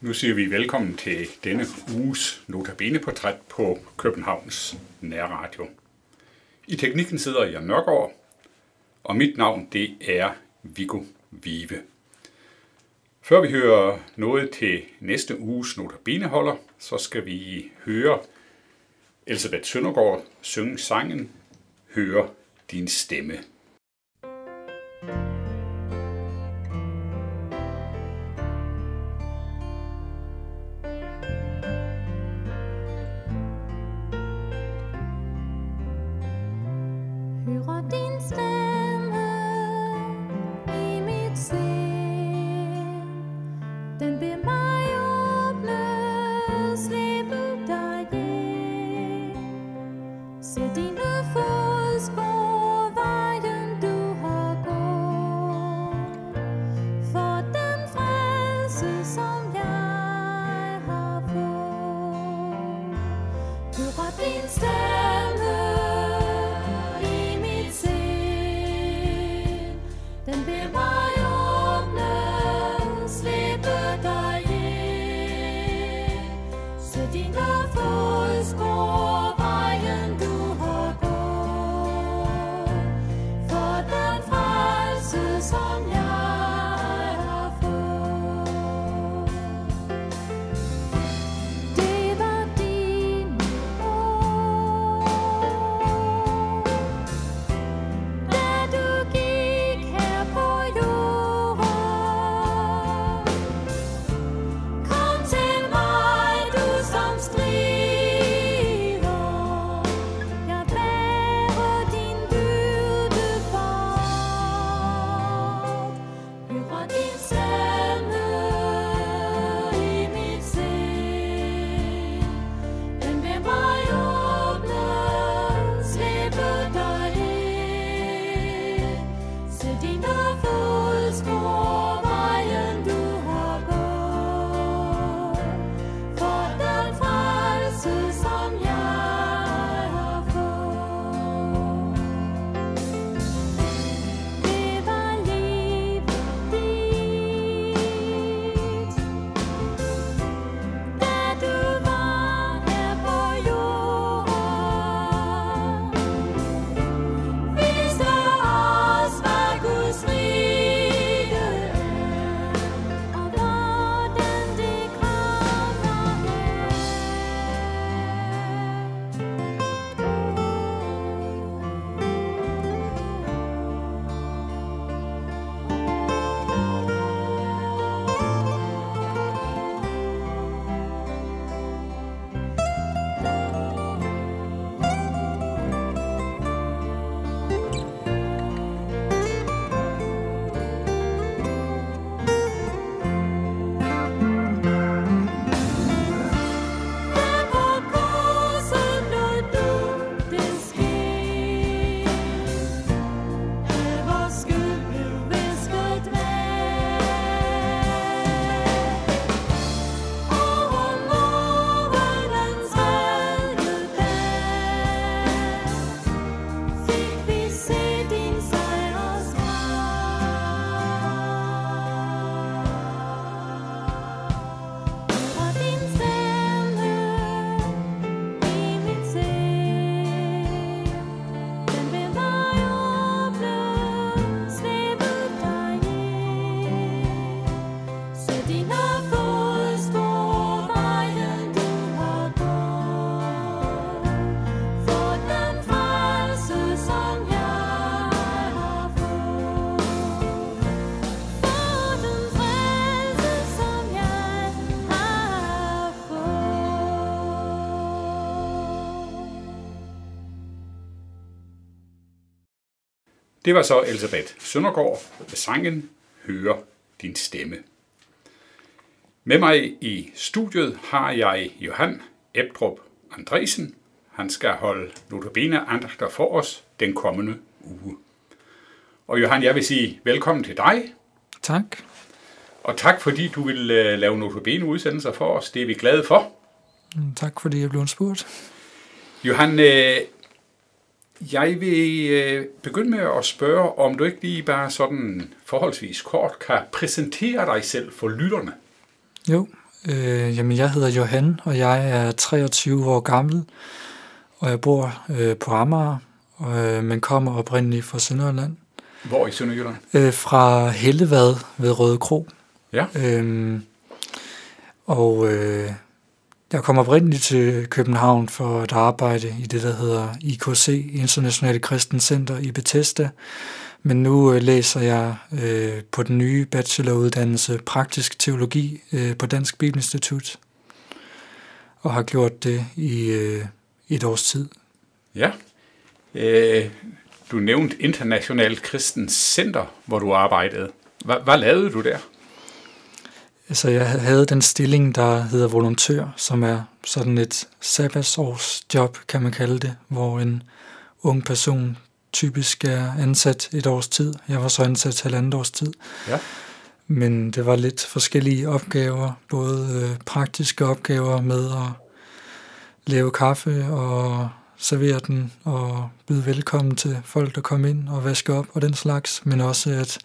Nu siger vi velkommen til denne uges Notabene-portræt på Københavns Nærradio. I teknikken sidder jeg Nørgaard, og mit navn det er Viggo Vive. Før vi hører noget til næste uges Notabene-holder, så skal vi høre Elisabeth Søndergaard synge sangen Høre din stemme. in the fall. Det var så Elisabeth Søndergaard med sangen Høre din stemme. Med mig i studiet har jeg Johan Ebdrup Andresen. Han skal holde notabene andagter for os den kommende uge. Og Johan, jeg vil sige velkommen til dig, Tak. og tak fordi du vil øh, lave notabene udsendelser for os. Det er vi glade for. Mm, Tak fordi jeg blev spurgt. Johan, øh, Jeg vil øh, begynde med at spørge, om du ikke lige bare sådan forholdsvis kort kan præsentere dig selv for lytterne. Jo, Øh, jamen, jeg hedder Johan, og jeg er 23 år gammel, og jeg bor øh, på Amager, øh, men kommer oprindeligt fra Sønderjylland. Hvor i Sønderjylland? Øh, fra Hellevad ved Røde Kro. Ja. Øhm, og øh, jeg kom oprindeligt til København for at arbejde i det, der hedder IKC, Internationale Kristen Center i Bethesda. Men nu øh, læser jeg øh, på den nye bacheloruddannelse Praktisk Teologi øh, på Dansk Bibelinstitut. Og har gjort det i øh, et års tid. Ja. Øh, du nævnte Internationalt Kristen Center, hvor du arbejdede. Hvad, hvad lavede du der? Altså, jeg havde den stilling, der hedder volontør, som er sådan et sabbatsårsjob, kan man kalde det, hvor en ung person typisk er ansat et års tid. Jeg var så ansat halvandet års tid. Ja. Men det var lidt forskellige opgaver, både øh, praktiske opgaver med at lave kaffe og servere den og byde velkommen til folk, der kom ind og vaske op og den slags, men også at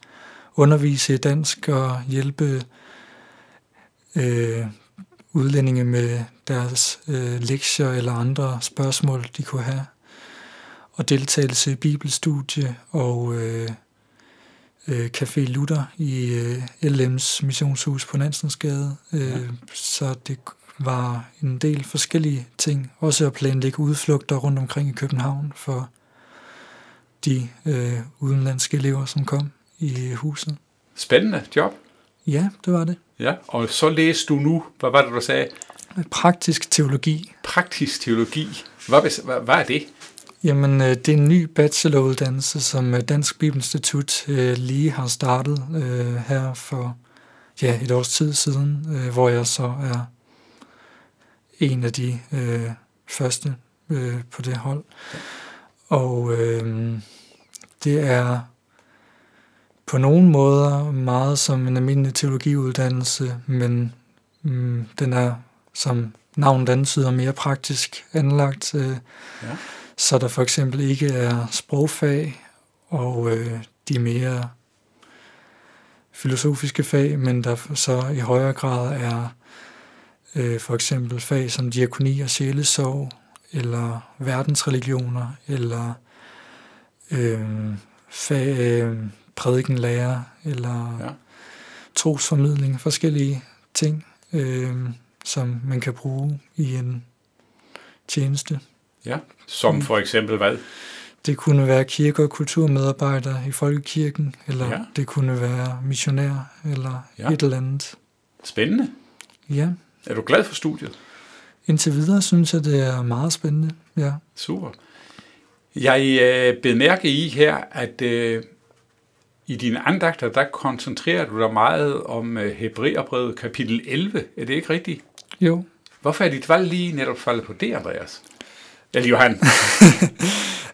undervise i dansk og hjælpe øh, udlændinge med deres øh, lektier eller andre spørgsmål, de kunne have. Og deltagelse i bibelstudie og øh, øh, Café Luther i øh, LM's missionshus på Nansensgade. Øh, Ja. Så det var en del forskellige ting. Også at planlægge udflugter rundt omkring i København for de øh, udenlandske elever, som kom i huset. Spændende job. Ja, det var det. Ja. Og så læste du nu, hvad var det, du sagde? Praktisk teologi. Praktisk teologi. Hvad, hvad, hvad er det? Jamen, øh, det er en ny bacheloruddannelse, som øh, Dansk Bibelinstitut øh, lige har startet her for ja, et års tid siden, hvor jeg så er en af de øh, første øh, på det hold. Og øh, det er på nogle måder meget som en almindelig teologiuddannelse, men mm, den er, som navnet antyder, mere praktisk anlagt. Øh, Ja. så der for eksempel ikke er sprogfag og øh, de mere filosofiske fag, men der så i højere grad er øh, for eksempel fag som diakoni og sjælesorg, eller verdensreligioner, eller øh, fag, øh, prædikenlærer, eller Ja. trosformidling, forskellige ting, øh, som man kan bruge i en tjeneste. Ja. Som Mm. for eksempel hvad? Det kunne være kirke- og kulturmedarbejder i folkekirken, eller Ja. det kunne være missionær, eller Ja. ja. et eller andet. Spændende. Ja, Er du glad for studiet? indtil videre synes jeg, det er meget spændende. Ja, Super. Jeg øh, bed mærke i her, at øh, i dine andagter, der koncentrerer du dig meget om øh, Hebræerbrevet kapitel 11. Er det ikke rigtigt? jo. Hvorfor er dit valg lige netop faldet på det, Andreas? Eller Johan?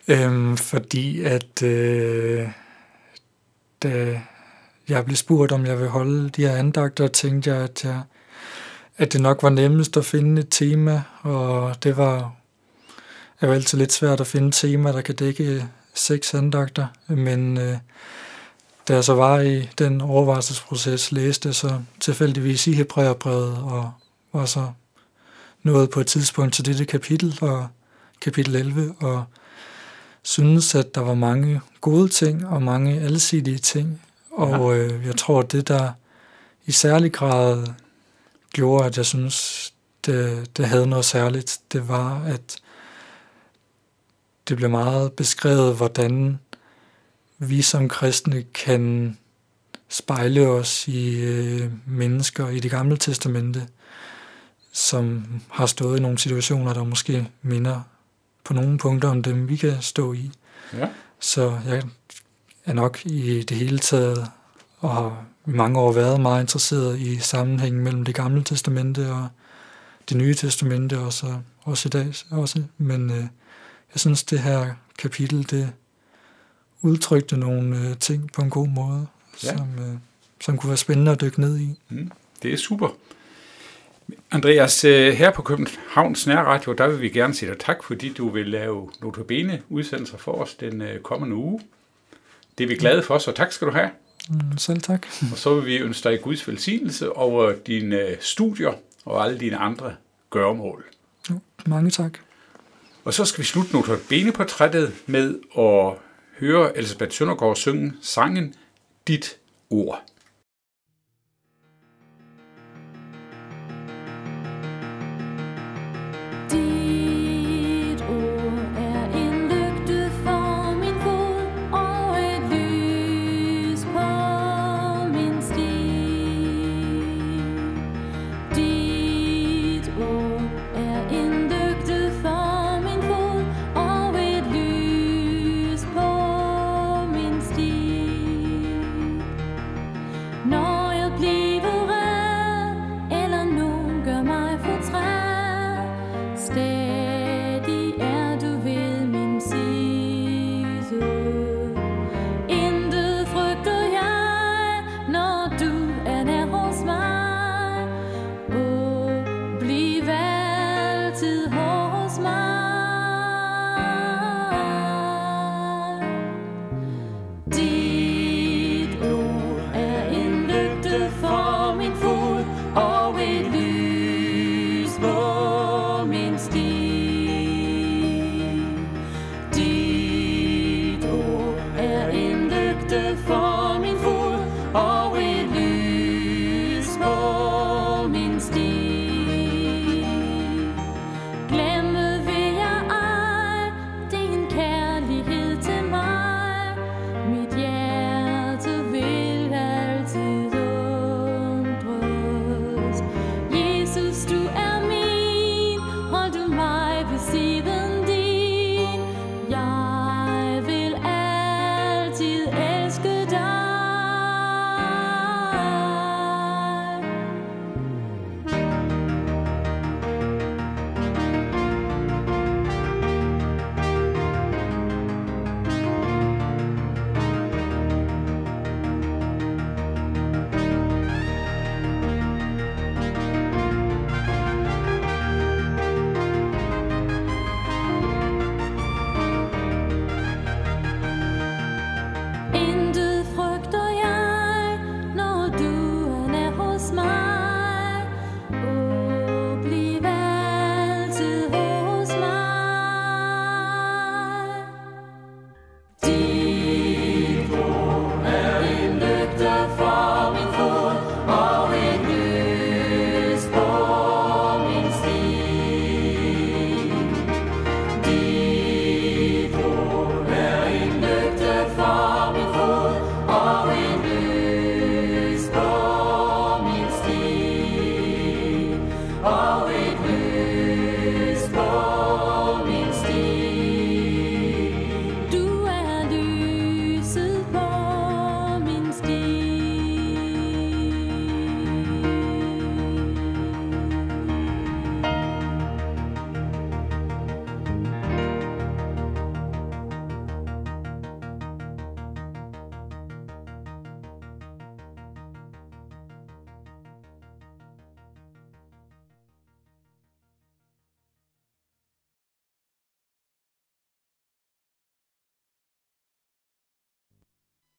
Øhm, fordi at øh, da jeg blev spurgt, om jeg vil holde de her andagter, tænkte jeg, at, jeg, at det nok var nemmest at finde et tema, og det var er jo altid lidt svært at finde et tema, der kan dække seks andagter, men øh, da jeg så var i den overvejelsesproces, læste så tilfældigvis i Hebræerbrevet, og var så nået på et tidspunkt til dette kapitel, og kapitel 11, og synes, at der var mange gode ting og mange alsidige ting. Og øh, jeg tror, at det, der i særlig grad gjorde, at jeg synes, det, det havde noget særligt, det var, at det blev meget beskrevet, hvordan vi som kristne kan spejle os i øh, mennesker i det gamle testamente, som har stået i nogle situationer, der måske minder på nogle punkter om dem, vi kan stå i. Ja. Så jeg er nok i det hele taget, og har i mange år været meget interesseret i sammenhængen mellem det gamle testamente og det nye testamente, og så også i dag også. Men øh, jeg synes, det her kapitel, det udtrykte nogle øh, ting på en god måde, Ja. som, øh, som kunne være spændende at dykke ned i. Det er super. Andreas, øh, her på Københavns Nærradio, der vil vi gerne sige dig tak, fordi du vil lave notabene udsendelser for os den øh, kommende uge. Det er vi glade for, så tak skal du have. Mm, selv tak. Og så vil vi ønske dig Guds velsignelse over dine øh, studier og alle dine andre gøremål. Jo, mange tak. Og så skal vi slutte notabeneportrættet med at høre Elisabeth Søndergaard synge sangen Dit ord.